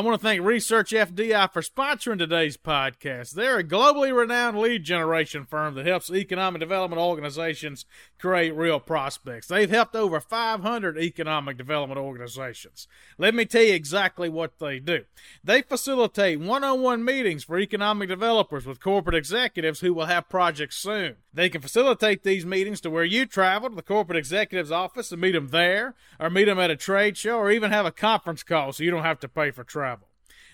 I want to thank Research FDI for sponsoring today's podcast. They're a globally renowned lead generation firm that helps economic development organizations create real prospects. They've helped over 500 economic development organizations. Let me tell you exactly what they do. They facilitate one on one meetings for economic developers with corporate executives who will have projects soon. They can facilitate these meetings to where you travel to the corporate executive's office and meet them there, or meet them at a trade show, or even have a conference call so you don't have to pay for travel.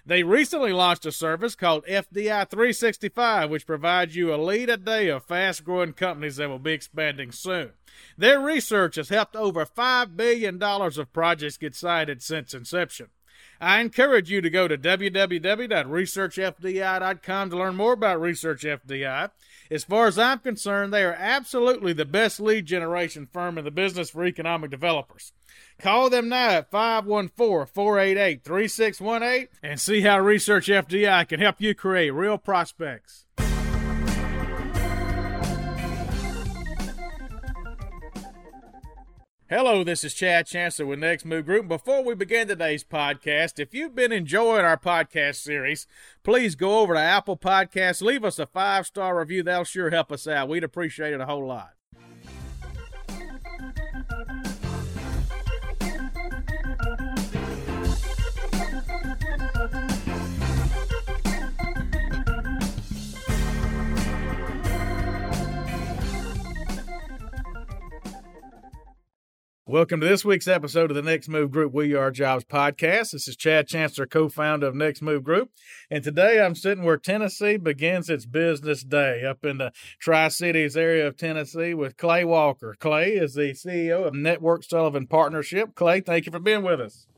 They recently launched a service called FDI 365, which provides you a lead a day of fast growing companies that will be expanding soon. Their research has helped over $5 billion of projects get sited since inception. I encourage you to go to www.researchfdi.com to learn more about Research FDI. As far as I'm concerned, they are absolutely the best lead generation firm in the business for economic developers. Call them now at 514 488 3618 and see how Research FDI can help you create real prospects. Hello, this is Chad Chancellor with Next Move Group. Before we begin today's podcast, if you've been enjoying our podcast series, please go over to Apple Podcasts, leave us a five star review. That'll sure help us out. We'd appreciate it a whole lot. Welcome to this week's episode of the Next Move Group We Are Jobs podcast. This is Chad Chancellor, co founder of Next Move Group. And today I'm sitting where Tennessee begins its business day up in the Tri Cities area of Tennessee with Clay Walker. Clay is the CEO of Network Sullivan Partnership. Clay, thank you for being with us.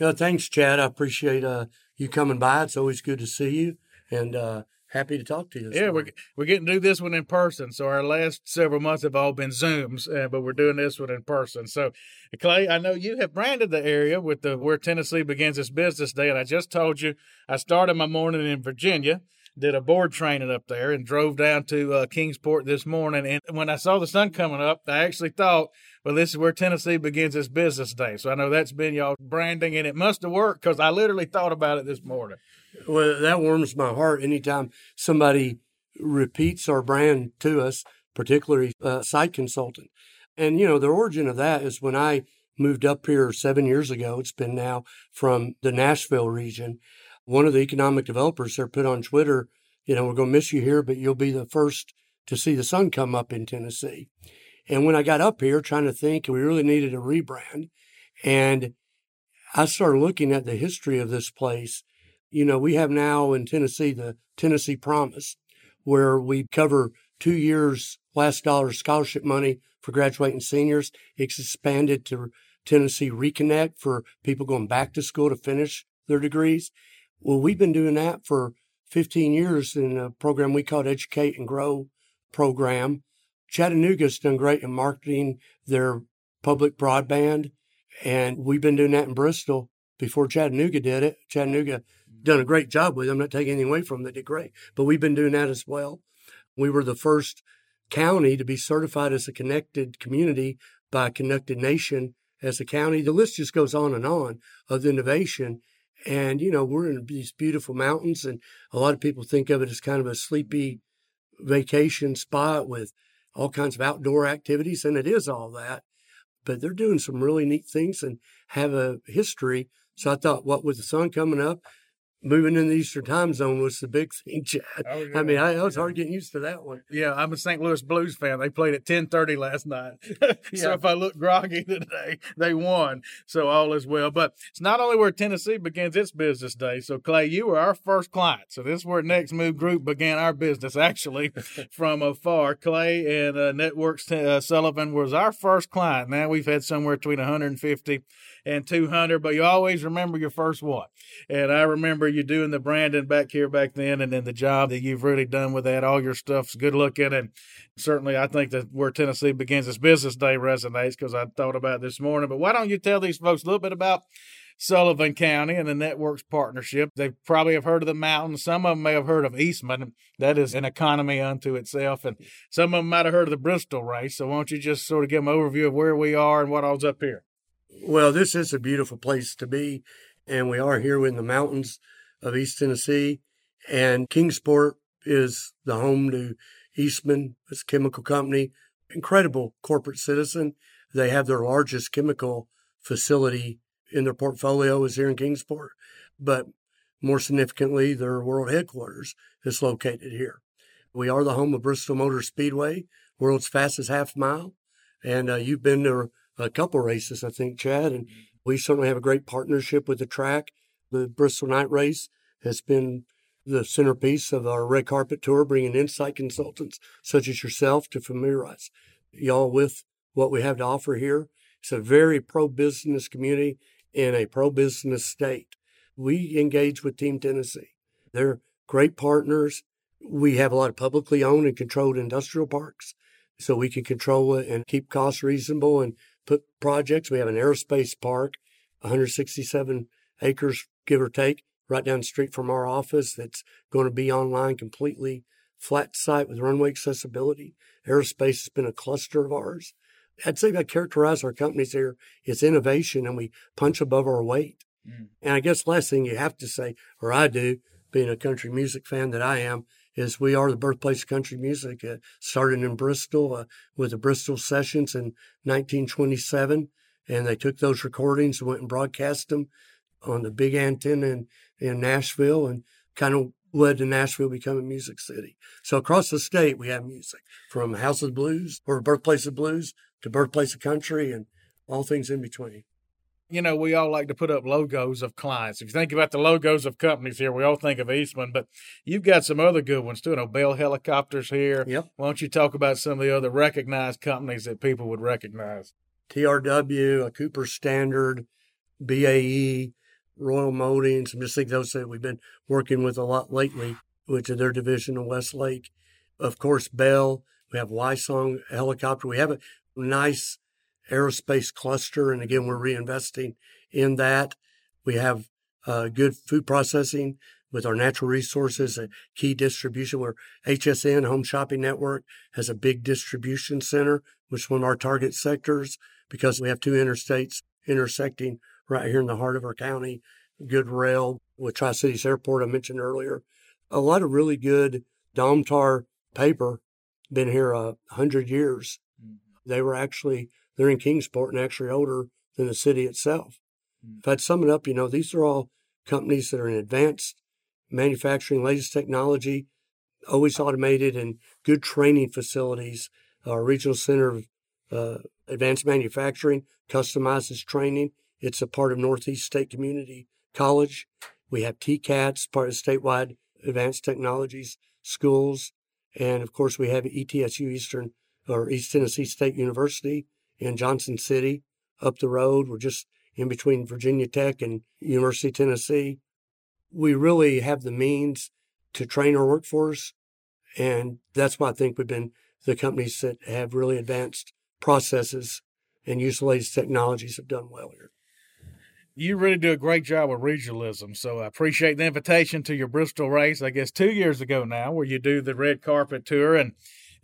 Yeah, thanks, Chad. I appreciate uh, you coming by. It's always good to see you. And uh, happy to talk to you. yeah, we're, we're getting to do this one in person. So our last several months have all been Zooms, uh, but we're doing this one in person. So, Clay, I know you have branded the area with the where Tennessee begins its business day, and I just told you I started my morning in Virginia. Did a board training up there and drove down to uh, Kingsport this morning. And when I saw the sun coming up, I actually thought, well, this is where Tennessee begins its business day. So I know that's been y'all branding, and it must have worked because I literally thought about it this morning. Well, that warms my heart anytime somebody repeats our brand to us, particularly a site consultant. And, you know, the origin of that is when I moved up here seven years ago, it's been now from the Nashville region. One of the economic developers there put on Twitter, you know, we're going to miss you here, but you'll be the first to see the sun come up in Tennessee. And when I got up here trying to think, we really needed a rebrand. And I started looking at the history of this place you know, we have now in Tennessee the Tennessee Promise, where we cover two years last dollar scholarship money for graduating seniors. It's expanded to Tennessee Reconnect for people going back to school to finish their degrees. Well, we've been doing that for 15 years in a program we called Educate and Grow program. Chattanooga's done great in marketing their public broadband. And we've been doing that in Bristol before Chattanooga did it. Chattanooga done a great job with. I'm not taking anything away from them. They did great. But we've been doing that as well. We were the first county to be certified as a connected community by Connected Nation as a county. The list just goes on and on of innovation. And, you know, we're in these beautiful mountains, and a lot of people think of it as kind of a sleepy vacation spot with all kinds of outdoor activities, and it is all that. But they're doing some really neat things and have a history. So I thought, what with the sun coming up, moving in the Eastern time zone was the big thing, Chad. Oh, yeah. I mean, I, I, was hard getting used to that one. Yeah, I'm a St. Louis Blues fan. They played at 10:30 last night, so yeah. if I look groggy today, they won. So all is well. But it's not only where Tennessee begins its business day. So Clay, you were our first client. So this is where Next Move Group began our business, actually, from afar. Clay and uh, Networks uh, Sullivan was our first client. Now we've had somewhere between 150 and 200, but you always remember your first one. And I remember you doing the branding back here back then, and then the job that you've really done with that. All your stuff's good looking, and certainly I think that where Tennessee begins its business day resonates because I thought about this morning. But why don't you tell these folks a little bit about Sullivan County and the Networks Partnership. They probably have heard of the mountains. Some of them may have heard of Eastman. That is an economy unto itself. And some of them might have heard of the Bristol race. So why don't you just sort of give them an overview of where we are and what all's up here? Well, this is a beautiful place to be. and we are here in the mountains of East Tennessee. And Kingsport is the home to Eastman, it's a chemical company, incredible corporate citizen. They have their largest chemical facility in their portfolio is here in Kingsport, but more significantly, their world headquarters is located here. We are the home of Bristol Motor Speedway, world's fastest half mile. And uh, you've been to a couple races, I think, Chad, and we certainly have a great partnership with the track. The Bristol Night Race has been the centerpiece of our red carpet tour, bringing insight consultants such as yourself to familiarize y'all with what we have to offer here. It's a very pro business community in a pro business state. We engage with Team Tennessee. They're great partners. We have a lot of publicly owned and controlled industrial parks, so we can control it and keep costs reasonable and put projects. We have an aerospace park, 167 acres, give or take, right down the street from our office that's going to be online completely flat site with runway accessibility. Aerospace has been a cluster of ours. I'd say I characterize our companies here is innovation and we punch above our weight. Mm. And I guess last thing you have to say, or I do, being a country music fan that I am, is we are the birthplace of country music. Uh, started in Bristol uh, with the Bristol Sessions in 1927. And they took those recordings and went and broadcast them on the big antenna in, in Nashville and kind of led to Nashville becoming Music City. So across the state, we have music from House of Blues or Birthplace of Blues to Birthplace of Country and all things in between. You know, we all like to put up logos of clients. If you think about the logos of companies here, we all think of Eastman, but you've got some other good ones too. You know, Bell Helicopters here. Yep. Why don't you talk about some of the other recognized companies that people would recognize? TRW, a Cooper Standard, BAE, Royal just thinking those that we've been working with a lot lately, which are their division in Westlake. Of course, Bell. We have Wysong helicopter. We have a nice aerospace cluster, and again, we're reinvesting in that. We have uh, good food processing with our natural resources, a key distribution where HSN Home Shopping Network has a big distribution center, which is one of our target sectors because we have two interstates intersecting right here in the heart of our county. Good rail with Tri Cities Airport, I mentioned earlier. A lot of really good Domtar paper, been here a hundred years. Mm-hmm. They were actually, they're in Kingsport and actually older than the city itself. Mm-hmm. If I'd sum it up, you know, these are all companies that are in advanced manufacturing, latest technology, always automated and good training facilities. Our regional center of uh, advanced manufacturing customizes training it's a part of Northeast State Community College. We have TCATS, part of statewide advanced technologies schools. And of course, we have ETSU Eastern or East Tennessee State University in Johnson City up the road. We're just in between Virginia Tech and University of Tennessee. We really have the means to train our workforce. And that's why I think we've been the companies that have really advanced processes and latest technologies have done well here you really do a great job with regionalism. So I appreciate the invitation to your Bristol race, I guess two years ago now, where you do the red carpet tour. And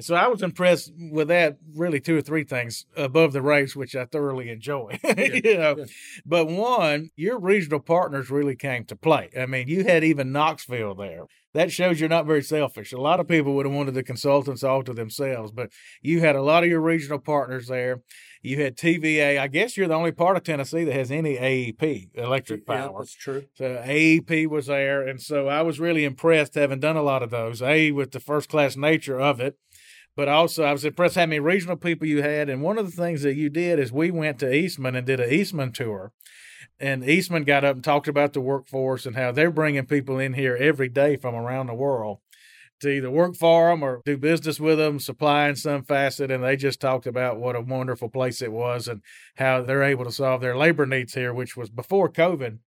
so I was impressed with that really two or three things above the race, which I thoroughly enjoy. you know, yeah. but one, your regional partners really came to play. I mean, you had even Knoxville there. That shows you're not very selfish. A lot of people would have wanted the consultants all to themselves, but you had a lot of your regional partners there. You had TVA. I guess you're the only part of Tennessee that has any AEP electric power. Yeah, that's true. So AEP was there, and so I was really impressed having done a lot of those. A with the first class nature of it, but also I was impressed how many regional people you had. And one of the things that you did is we went to Eastman and did an Eastman tour. And Eastman got up and talked about the workforce and how they're bringing people in here every day from around the world to either work for them or do business with them, supply in some facet. And they just talked about what a wonderful place it was and how they're able to solve their labor needs here, which was before COVID.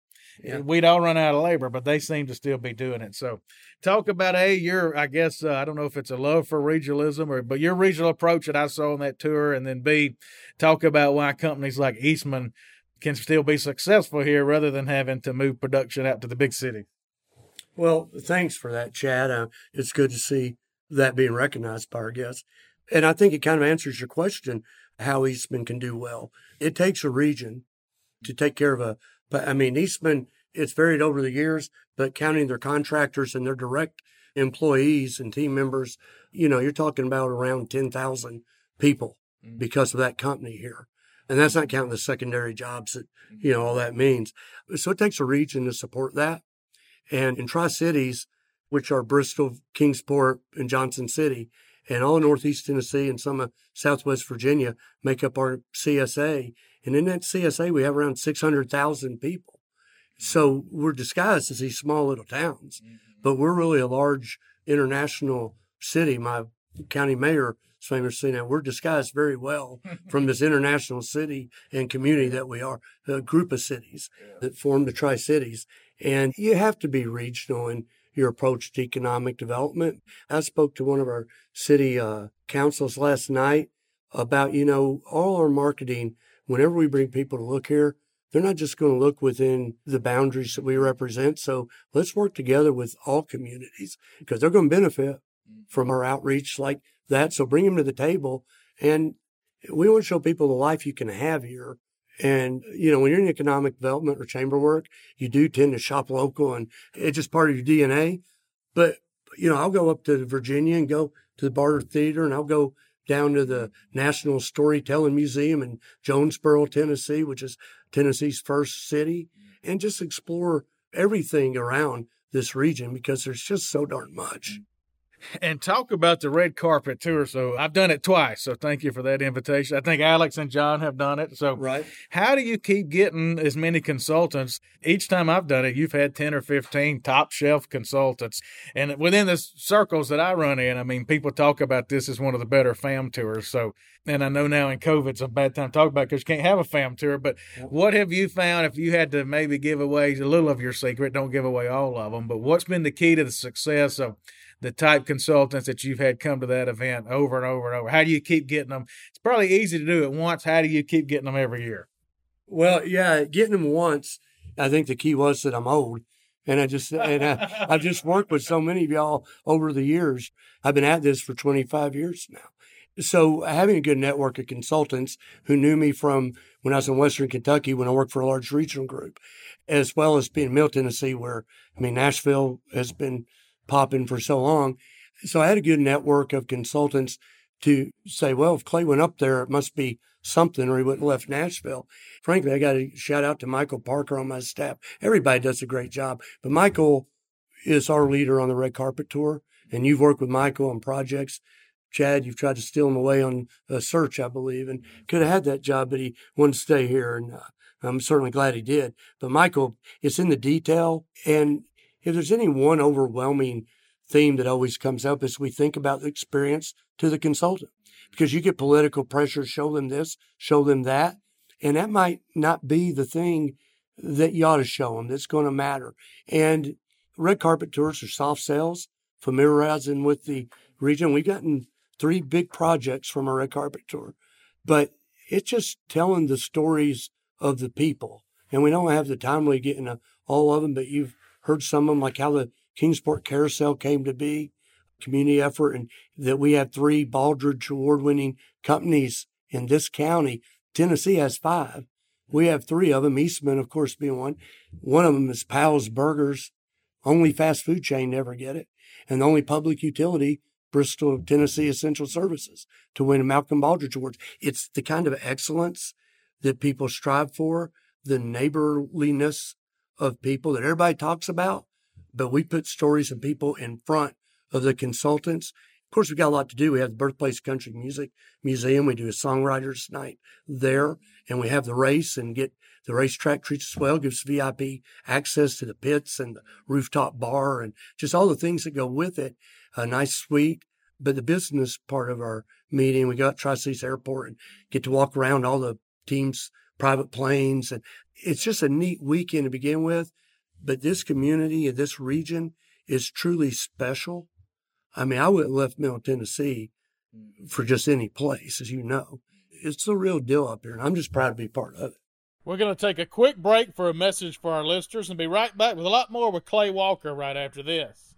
Yeah. We'd all run out of labor, but they seem to still be doing it. So, talk about a your, I guess, uh, I don't know if it's a love for regionalism or, but your regional approach that I saw on that tour, and then B, talk about why companies like Eastman can still be successful here rather than having to move production out to the big city. Well, thanks for that, Chad. Uh, it's good to see that being recognized by our guests. And I think it kind of answers your question how Eastman can do well. It takes a region to take care of a, but I mean, Eastman It's varied over the years, but counting their contractors and their direct employees and team members, you know, you're talking about around 10,000 people mm-hmm. because of that company here. And that's not counting the secondary jobs that, you know, all that means. So it takes a region to support that. And in Tri Cities, which are Bristol, Kingsport, and Johnson City, and all Northeast Tennessee and some of Southwest Virginia make up our CSA. And in that CSA, we have around 600,000 people. So we're disguised as these small little towns, mm-hmm. but we're really a large international city. My county mayor is famous saying that we're disguised very well from this international city and community that we are, a group of cities that form the Tri Cities. And you have to be regional in your approach to economic development. I spoke to one of our city uh, councils last night about, you know, all our marketing, whenever we bring people to look here, they're not just going to look within the boundaries that we represent. So let's work together with all communities because they're going to benefit mm-hmm. from our outreach like that. So bring them to the table and we want to show people the life you can have here and, you know, when you're in economic development or chamber work, you do tend to shop local and it's just part of your DNA. But, you know, I'll go up to Virginia and go to the Barter Theater and I'll go down to the National Storytelling Museum in Jonesboro, Tennessee, which is Tennessee's first city, and just explore everything around this region because there's just so darn much and talk about the red carpet tour. So I've done it twice. So thank you for that invitation. I think Alex and John have done it. So right. how do you keep getting as many consultants? Each time I've done it, you've had 10 or 15 top shelf consultants. And within the circles that I run in, I mean, people talk about this as one of the better fam tours. So, and I know now in COVID, it's a bad time to talk about because you can't have a fam tour. But what have you found if you had to maybe give away a little of your secret? Don't give away all of them. But what's been the key to the success of the type consultants that you've had come to that event over and over and over? How do you keep getting them? It's probably easy to do it once. How do you keep getting them every year? Well, yeah, getting them once. I think the key was that I'm old, and I just and I, I've just worked with so many of y'all over the years. I've been at this for 25 years now. So having a good network of consultants who knew me from when I was in Western Kentucky when I worked for a large regional group, as well as being in Middle Tennessee, where I mean Nashville has been popping for so long. So I had a good network of consultants to say, well, if Clay went up there, it must be something or he wouldn't have left Nashville. Frankly, I got to shout out to Michael Parker on my staff. Everybody does a great job, but Michael is our leader on the red carpet tour. And you've worked with Michael on projects. Chad, you've tried to steal him away on a search, I believe, and could have had that job, but he wanted to stay here. And uh, I'm certainly glad he did. But Michael, it's in the detail. And if there's any one overwhelming theme that always comes up is we think about the experience to the consultant because you get political pressure, show them this, show them that. And that might not be the thing that you ought to show them that's going to matter. And red carpet tours are soft sales, familiarizing with the region. We've gotten three big projects from a red carpet tour, but it's just telling the stories of the people. And we don't have the time to get into all of them, but you've heard some of them, like how the Kingsport Carousel came to be, community effort, and that we have three Baldrige award winning companies in this county. Tennessee has five. We have three of them, Eastman, of course, being one. One of them is Pal's Burgers, only fast food chain never get it, and the only public utility, Bristol, Tennessee Essential Services, to win a Malcolm Baldrige Awards. It's the kind of excellence that people strive for, the neighborliness of people that everybody talks about, but we put stories and people in front of the consultants. Of course, we've got a lot to do. We have the Birthplace Country Music Museum. We do a songwriters night there, and we have the race and get the racetrack treats us well, gives VIP access to the pits and the rooftop bar and just all the things that go with it. A nice suite. But the business part of our meeting, we got Tri Cities Airport and get to walk around all the teams' private planes. And it's just a neat weekend to begin with. But this community and this region is truly special. I mean, I wouldn't left Middle Tennessee mm-hmm. for just any place, as you know. It's the real deal up here, and I'm just proud to be part of it. We're going to take a quick break for a message for our listeners and be right back with a lot more with Clay Walker right after this.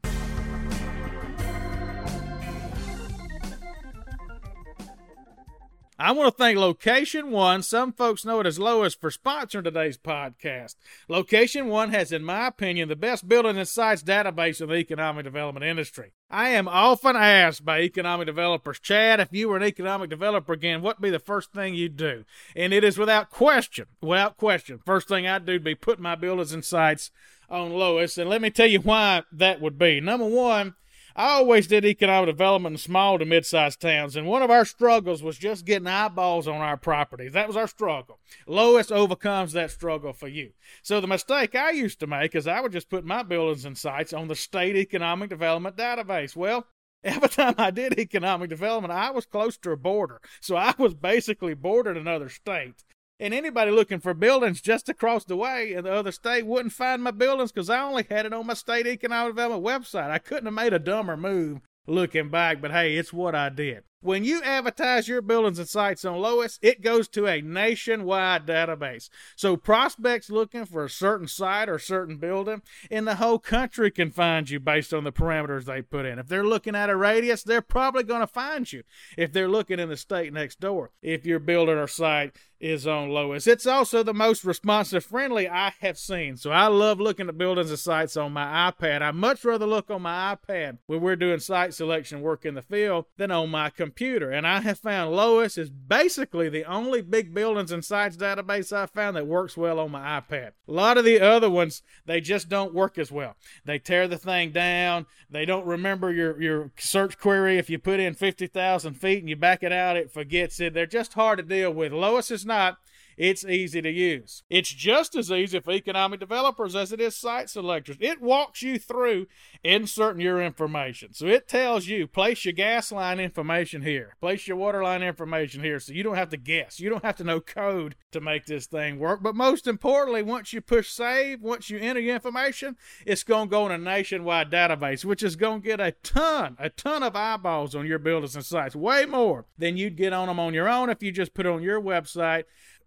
I want to thank Location One, some folks know it as Lois, for sponsoring today's podcast. Location One has, in my opinion, the best building and sites database in the economic development industry. I am often asked by economic developers, Chad, if you were an economic developer again, what'd be the first thing you'd do? And it is without question, without question, first thing I'd do would be put my buildings and sites on Lois. And let me tell you why that would be. Number one, I always did economic development in small to mid-sized towns, and one of our struggles was just getting eyeballs on our properties. That was our struggle. Lois overcomes that struggle for you. So the mistake I used to make is I would just put my buildings and sites on the state economic development database. Well, Every time I did economic development, I was close to a border. So I was basically bordered another state. And anybody looking for buildings just across the way in the other state wouldn't find my buildings because I only had it on my state economic development website. I couldn't have made a dumber move looking back, but hey, it's what I did. When you advertise your buildings and sites on Lois, it goes to a nationwide database. So prospects looking for a certain site or certain building in the whole country can find you based on the parameters they put in. If they're looking at a radius, they're probably going to find you. If they're looking in the state next door, if your building or site is on Lois. It's also the most responsive friendly I have seen. So I love looking at buildings and sites on my iPad. I much rather look on my iPad when we're doing site selection work in the field than on my computer. And I have found Lois is basically the only big buildings and sites database I found that works well on my iPad. A lot of the other ones, they just don't work as well. They tear the thing down. They don't remember your, your search query. If you put in 50,000 feet and you back it out, it forgets it. They're just hard to deal with. Lois is not it's easy to use. It's just as easy for economic developers as it is site selectors. It walks you through inserting your information. So it tells you place your gas line information here, place your water line information here, so you don't have to guess. You don't have to know code to make this thing work. But most importantly, once you push save, once you enter your information, it's going to go in a nationwide database, which is going to get a ton, a ton of eyeballs on your buildings and sites, way more than you'd get on them on your own if you just put it on your website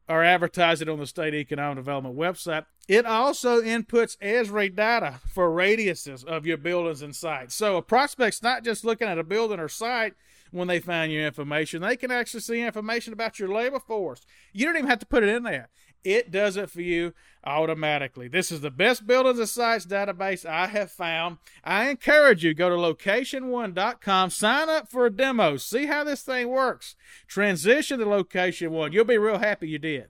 or advertise it on the state economic development website. It also inputs Esri data for radiuses of your buildings and sites. So a prospect's not just looking at a building or site when they find your information. They can actually see information about your labor force. You don't even have to put it in there. It does it for you automatically. This is the best buildings and sites database I have found. I encourage you go to location1.com, sign up for a demo, see how this thing works. Transition to Location One. You'll be real happy you did.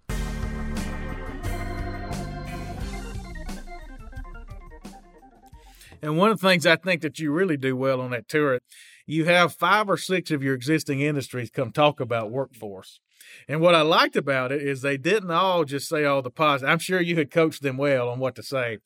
And one of the things I think that you really do well on that tour, you have five or six of your existing industries come talk about workforce. And what I liked about it is they didn't all just say all the positive. I'm sure you had coached them well on what to say,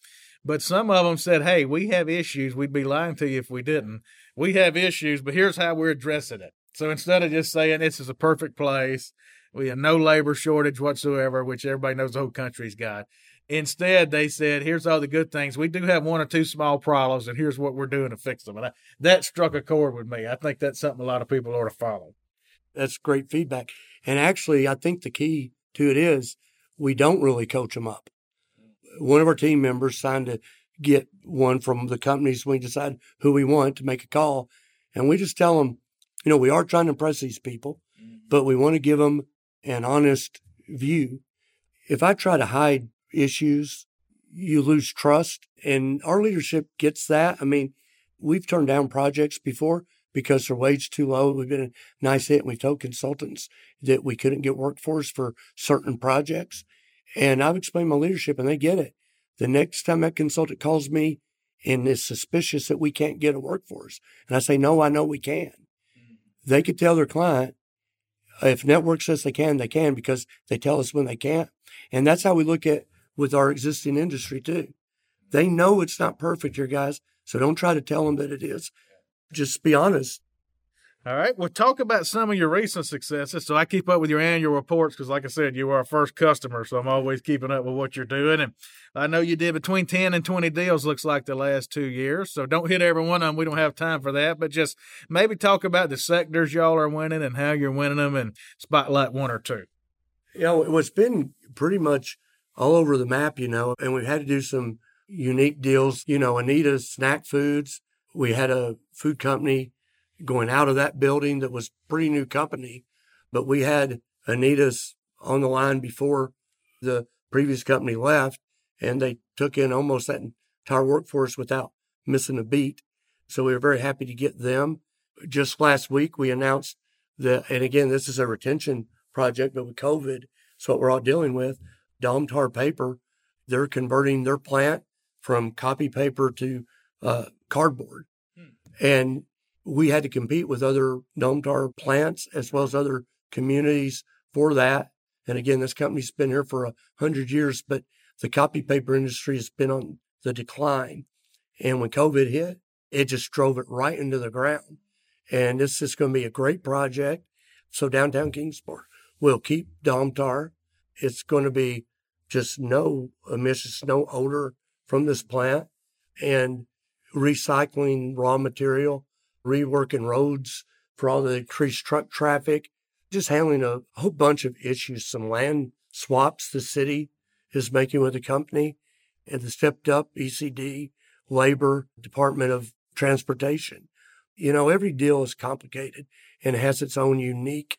but some of them said, "Hey, we have issues. We'd be lying to you if we didn't. We have issues, but here's how we're addressing it." So instead of just saying this is a perfect place, we have no labor shortage whatsoever, which everybody knows the whole country's got. Instead, they said, "Here's all the good things. We do have one or two small problems, and here's what we're doing to fix them." And I, that struck a chord with me. I think that's something a lot of people ought to follow. That's great feedback. And actually, I think the key to it is we don't really coach them up. One of our team members signed to get one from the companies. We decide who we want to make a call. And we just tell them, you know, we are trying to impress these people, mm-hmm. but we want to give them an honest view. If I try to hide issues, you lose trust. And our leadership gets that. I mean, we've turned down projects before because their wage too low. We've been a nice hit. And We've told consultants that we couldn't get workforce for certain projects. And I've explained my leadership and they get it. The next time that consultant calls me and is suspicious that we can't get a workforce, and I say, no, I know we can. Mm-hmm. They could tell their client, if network says they can, they can because they tell us when they can't. And that's how we look at with our existing industry too. They know it's not perfect here, guys. So don't try to tell them that it is just be honest. All right. Well, talk about some of your recent successes. So I keep up with your annual reports because, like I said, you are our first customer. So I'm always keeping up with what you're doing. And I know you did between 10 and 20 deals, looks like the last two years. So don't hit every one of them. We don't have time for that. But just maybe talk about the sectors y'all are winning and how you're winning them and spotlight one or two. You know, it's been pretty much all over the map, you know, and we've had to do some unique deals. You know, Anita Snack Foods we had a food company going out of that building that was pretty new company, but we had Anita's on the line before the previous company left, and they took in almost that entire workforce without missing a beat. So we were very happy to get them. Just last week, we announced that, and again, this is a retention project, but with COVID, it's what we're all dealing with. Domtar paper, they're converting their plant from copy paper to uh, cardboard. Hmm. And we had to compete with other Domtar plants as well as other communities for that. And again, this company's been here for a hundred years, but the copy paper industry has been on the decline. And when COVID hit, it just drove it right into the ground. And this is going to be a great project. So downtown Kingsport will keep Domtar. It's going to be just no emissions, no odor from this plant and recycling raw material, reworking roads for all the increased truck traffic, just handling a whole bunch of issues, some land swaps the city is making with the company and the stepped up ECD, labor, Department of Transportation. You know, every deal is complicated and has its own unique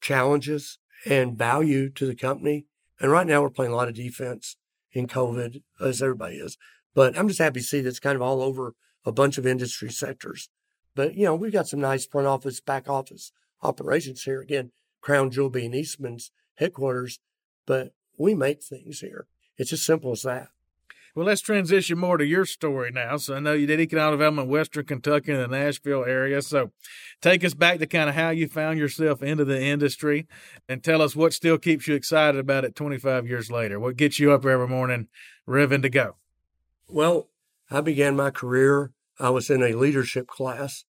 challenges and value to the company. And right now we're playing a lot of defense in COVID, as everybody is. But I'm just happy to see that's kind of all over a bunch of industry sectors. But, you know, we've got some nice front office, back office operations here. Again, Crown Jewel being Eastman's headquarters, but we make things here. It's as simple as that. Well, let's transition more to your story now. So I know you did economic development in Western Kentucky and the Nashville area. So take us back to kind of how you found yourself into the industry and tell us what still keeps you excited about it 25 years later. What gets you up every morning revving to go? Well, I began my career. I was in a leadership class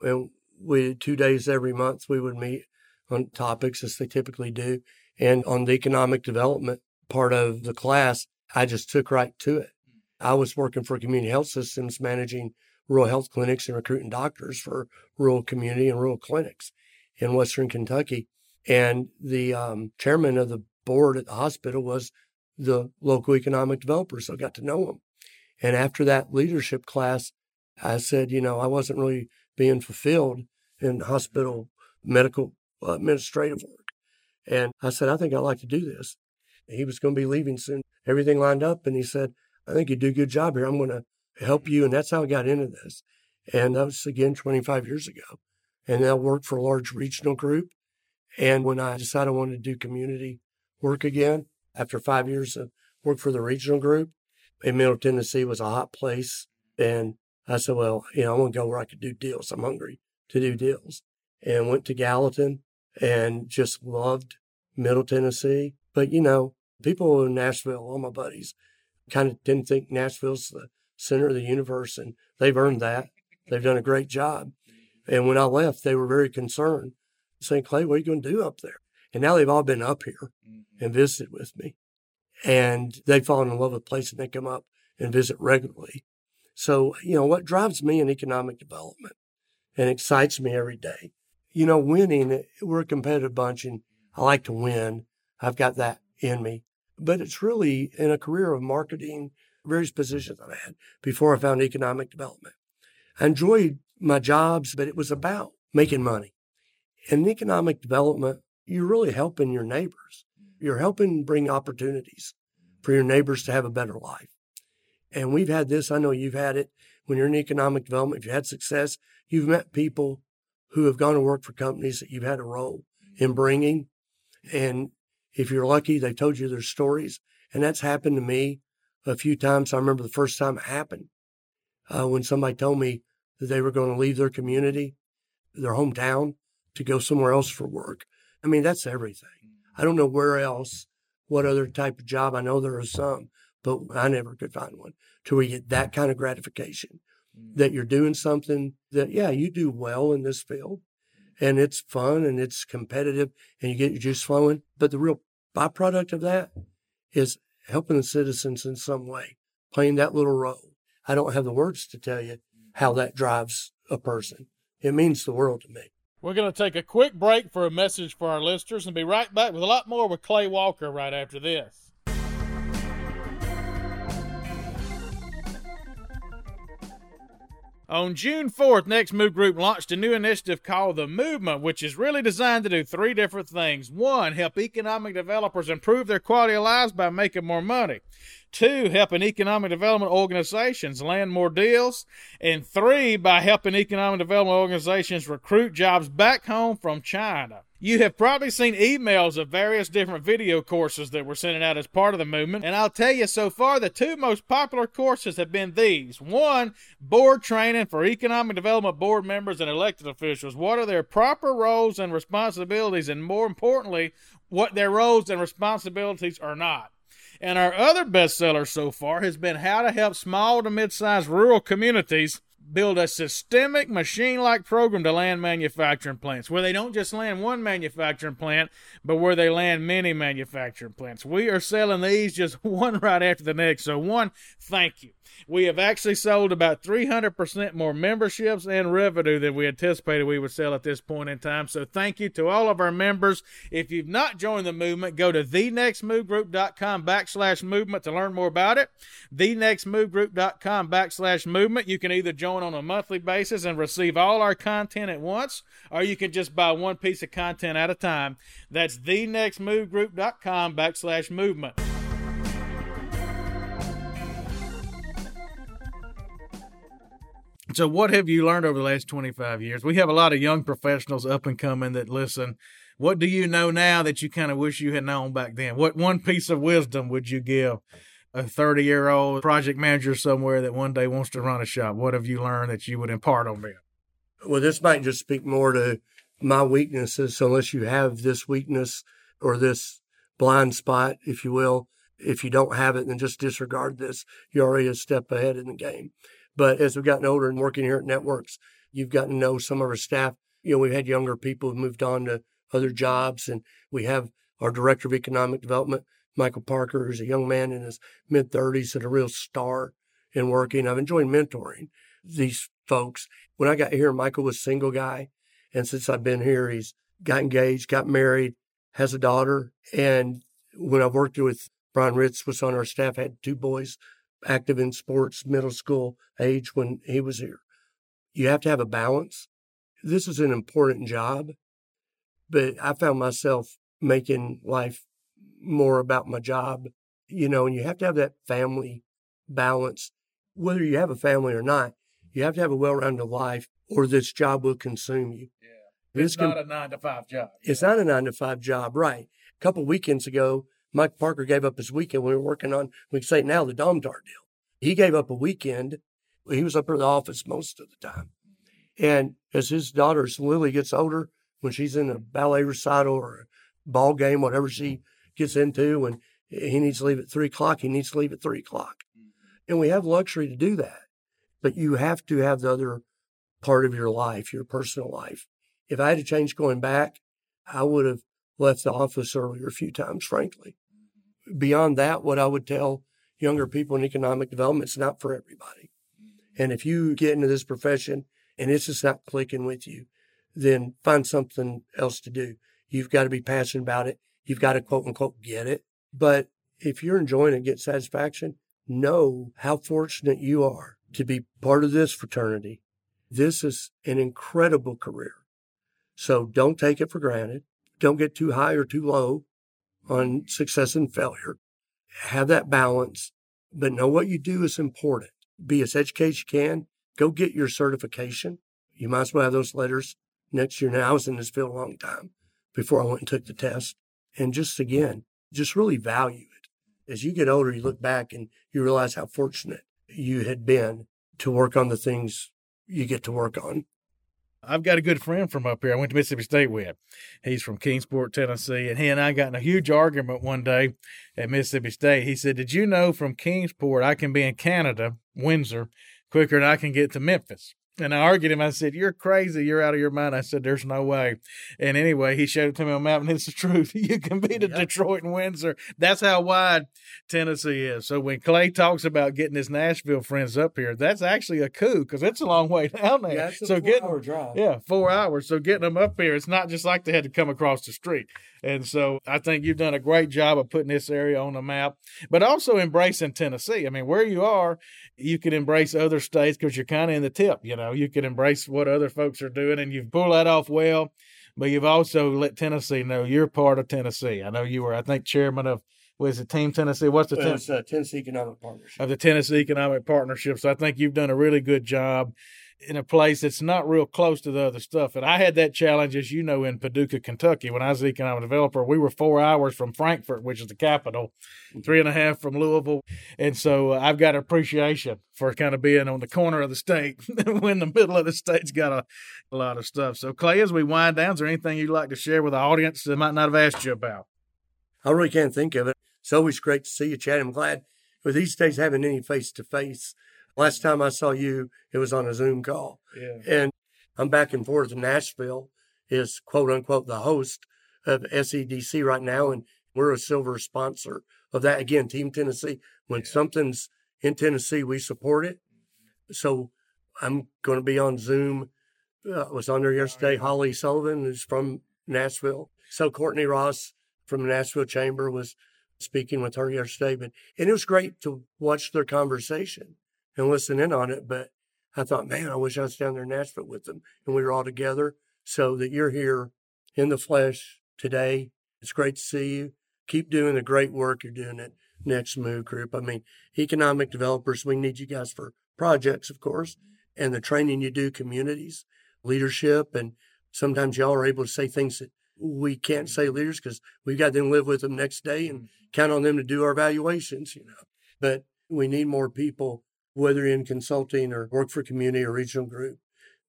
and we two days every month we would meet on topics as they typically do. And on the economic development part of the class, I just took right to it. I was working for community health systems, managing rural health clinics and recruiting doctors for rural community and rural clinics in Western Kentucky. And the um, chairman of the board at the hospital was the local economic developer. So I got to know him. And after that leadership class, I said, you know, I wasn't really being fulfilled in hospital medical uh, administrative work. And I said, I think I'd like to do this. He was going to be leaving soon. Everything lined up. And he said, I think you do a good job here. I'm going to help you. And that's how I got into this. And that was again 25 years ago. And I worked for a large regional group. And when I decided I wanted to do community work again, after five years of work for the regional group, in Middle Tennessee was a hot place. And I said, well, you know, I want to go where I could do deals. I'm hungry to do deals. And went to Gallatin and just loved Middle Tennessee. But, you know, people in Nashville, all my buddies, kind of didn't think Nashville's the center of the universe, and they've earned that. They've done a great job. And when I left, they were very concerned, saying, Clay, what are you going to do up there? And now they've all been up here mm-hmm. and visited with me. And they've fallen in love with the place and they come up and visit regularly. So, you know, what drives me in economic development and excites me every day, you know, winning, we're a competitive bunch and I like to win. I've got that in me. But it's really in a career of marketing, various positions I've had before I found economic development. I enjoyed my jobs, but it was about making money. In economic development, you're really helping your neighbors. You're helping bring opportunities for your neighbors to have a better life. And we've had this, I know you've had it when you're in economic development, if you had success, you've met people who have gone to work for companies that you've had a role in bringing. And if you're lucky, they told you their stories. And that's happened to me a few times. I remember the first time it happened uh, when somebody told me that they were going to leave their community, their hometown, to go somewhere else for work. I mean, that's everything. I don't know where else, what other type of job. I know there are some, but I never could find one to where you get that kind of gratification mm. that you're doing something that, yeah, you do well in this field and it's fun and it's competitive and you get your juice flowing. But the real byproduct of that is helping the citizens in some way, playing that little role. I don't have the words to tell you mm. how that drives a person. It means the world to me. We're going to take a quick break for a message for our listeners and be right back with a lot more with Clay Walker right after this. On June 4th, Next Move Group launched a new initiative called The Movement, which is really designed to do three different things. One, help economic developers improve their quality of lives by making more money. Two, helping economic development organizations land more deals. And three, by helping economic development organizations recruit jobs back home from China. You have probably seen emails of various different video courses that were sent out as part of the movement, and I'll tell you so far the two most popular courses have been these. One, board training for economic development board members and elected officials. What are their proper roles and responsibilities, and more importantly, what their roles and responsibilities are not. And our other bestseller so far has been How to Help Small to Mid-Sized Rural Communities build a systemic machine like program to land manufacturing plants where they don't just land one manufacturing plant, but where they land many manufacturing plants. We are selling these just one right after the next. So, one, thank you. We have actually sold about 300% more memberships and revenue than we anticipated we would sell at this point in time. So thank you to all of our members. If you've not joined the movement, go to thenextmovegroup.com backslash movement to learn more about it. Thenextmovegroup.com backslash movement. You can either join on a monthly basis and receive all our content at once, or you can just buy one piece of content at a time. That's thenextmovegroup.com backslash movement. So, what have you learned over the last 25 years? We have a lot of young professionals up and coming that listen. What do you know now that you kind of wish you had known back then? What one piece of wisdom would you give a 30 year old project manager somewhere that one day wants to run a shop? What have you learned that you would impart on them? Well, this might just speak more to my weaknesses. So, unless you have this weakness or this blind spot, if you will, if you don't have it, then just disregard this. You're already a step ahead in the game. But as we've gotten older and working here at Networks, you've gotten to know some of our staff. You know, we've had younger people who've moved on to other jobs, and we have our director of economic development, Michael Parker, who's a young man in his mid 30s and a real star in working. I've enjoyed mentoring these folks. When I got here, Michael was a single guy. And since I've been here, he's got engaged, got married, has a daughter. And when I worked with Brian Ritz was on our staff, had two boys, active in sports, middle school age when he was here. You have to have a balance. This is an important job, but I found myself making life more about my job, you know, and you have to have that family balance. Whether you have a family or not, you have to have a well rounded life or this job will consume you. Yeah. It's, not a nine to five job. It's not a nine to five job, right? A couple weekends ago, Mike Parker gave up his weekend. We were working on, we can say now, the Dom Domtar deal. He gave up a weekend. He was up in the office most of the time. And as his daughter, Lily, gets older, when she's in a ballet recital or a ball game, whatever she gets into, when he needs to leave at three o'clock, he needs to leave at three o'clock. And we have luxury to do that. But you have to have the other part of your life, your personal life. If I had to change going back, I would have left the office earlier a few times, frankly. Beyond that, what I would tell younger people in economic development, it's not for everybody. And if you get into this profession and it's just not clicking with you, then find something else to do. You've got to be passionate about it. You've got to quote unquote get it. But if you're enjoying it, get satisfaction, know how fortunate you are to be part of this fraternity. This is an incredible career. So don't take it for granted. Don't get too high or too low on success and failure. Have that balance, but know what you do is important. Be as educated as you can. Go get your certification. You might as well have those letters next year. Now, I was in this field a long time before I went and took the test. And just again, just really value it. As you get older, you look back and you realize how fortunate you had been to work on the things you get to work on. I've got a good friend from up here. I went to Mississippi State with. He's from Kingsport, Tennessee, and he and I got in a huge argument one day at Mississippi State. He said, "Did you know from Kingsport I can be in Canada, Windsor, quicker than I can get to Memphis?" And I argued him. I said, You're crazy. You're out of your mind. I said, There's no way. And anyway, he showed it to me on map, and it's the truth. You can be to yep. Detroit and Windsor. That's how wide Tennessee is. So when Clay talks about getting his Nashville friends up here, that's actually a coup because it's a long way down there. Yeah, so getting, drive. Yeah, four hours. So getting them up here, it's not just like they had to come across the street. And so I think you've done a great job of putting this area on the map, but also embracing Tennessee. I mean, where you are, you can embrace other states because you're kind of in the tip. You know, you can embrace what other folks are doing, and you've pulled that off well. But you've also let Tennessee know you're part of Tennessee. I know you were, I think, chairman of was it Team Tennessee? What's the well, ten- uh, Tennessee Economic Partnership of the Tennessee Economic Partnership? So I think you've done a really good job in a place that's not real close to the other stuff. And I had that challenge, as you know, in Paducah, Kentucky, when I was an economic developer. We were four hours from Frankfort, which is the capital, three and a half from Louisville. And so uh, I've got appreciation for kind of being on the corner of the state when the middle of the state's got a, a lot of stuff. So, Clay, as we wind down, is there anything you'd like to share with the audience that might not have asked you about? I really can't think of it. It's always great to see you, Chad. I'm glad with these days having any face to face Last time I saw you, it was on a Zoom call. Yeah. And I'm back and forth Nashville, is quote unquote the host of SEDC right now. And we're a silver sponsor of that. Again, Team Tennessee. When yeah. something's in Tennessee, we support it. So I'm going to be on Zoom. Uh, I was on there yesterday. Holly Sullivan is from Nashville. So Courtney Ross from the Nashville Chamber was speaking with her yesterday. But and it was great to watch their conversation and listen in on it. But I thought, man, I wish I was down there in Nashville with them and we were all together. So that you're here in the flesh today. It's great to see you. Keep doing the great work you're doing at Next Move Group. I mean, economic developers, we need you guys for projects, of course, and the training you do, communities, leadership. And sometimes y'all are able to say things that we can't say leaders because we've got them live with them next day and mm-hmm. count on them to do our evaluations, you know. But we need more people whether in consulting or work for community or regional group,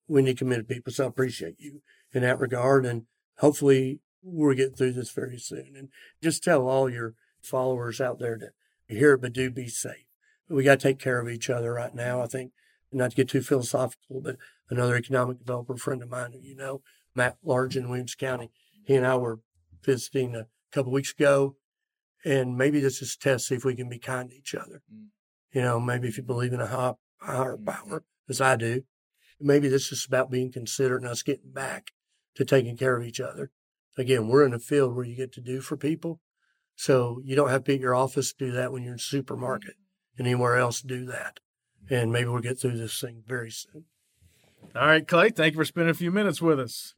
we need committed people. So I appreciate you in that regard. And hopefully we'll get through this very soon. And just tell all your followers out there to hear it, but do be safe. We got to take care of each other right now. I think not to get too philosophical, but another economic developer friend of mine, you know, Matt Largen in Williamson County, he and I were visiting a couple weeks ago. And maybe this is a test, see if we can be kind to each other. Mm. You know, maybe if you believe in a higher mm-hmm. power, as I do, maybe this is about being considerate and us getting back to taking care of each other. Again, we're in a field where you get to do for people. So you don't have to be at your office to do that when you're in the supermarket and anywhere else do that. And maybe we'll get through this thing very soon. All right, Clay, thank you for spending a few minutes with us.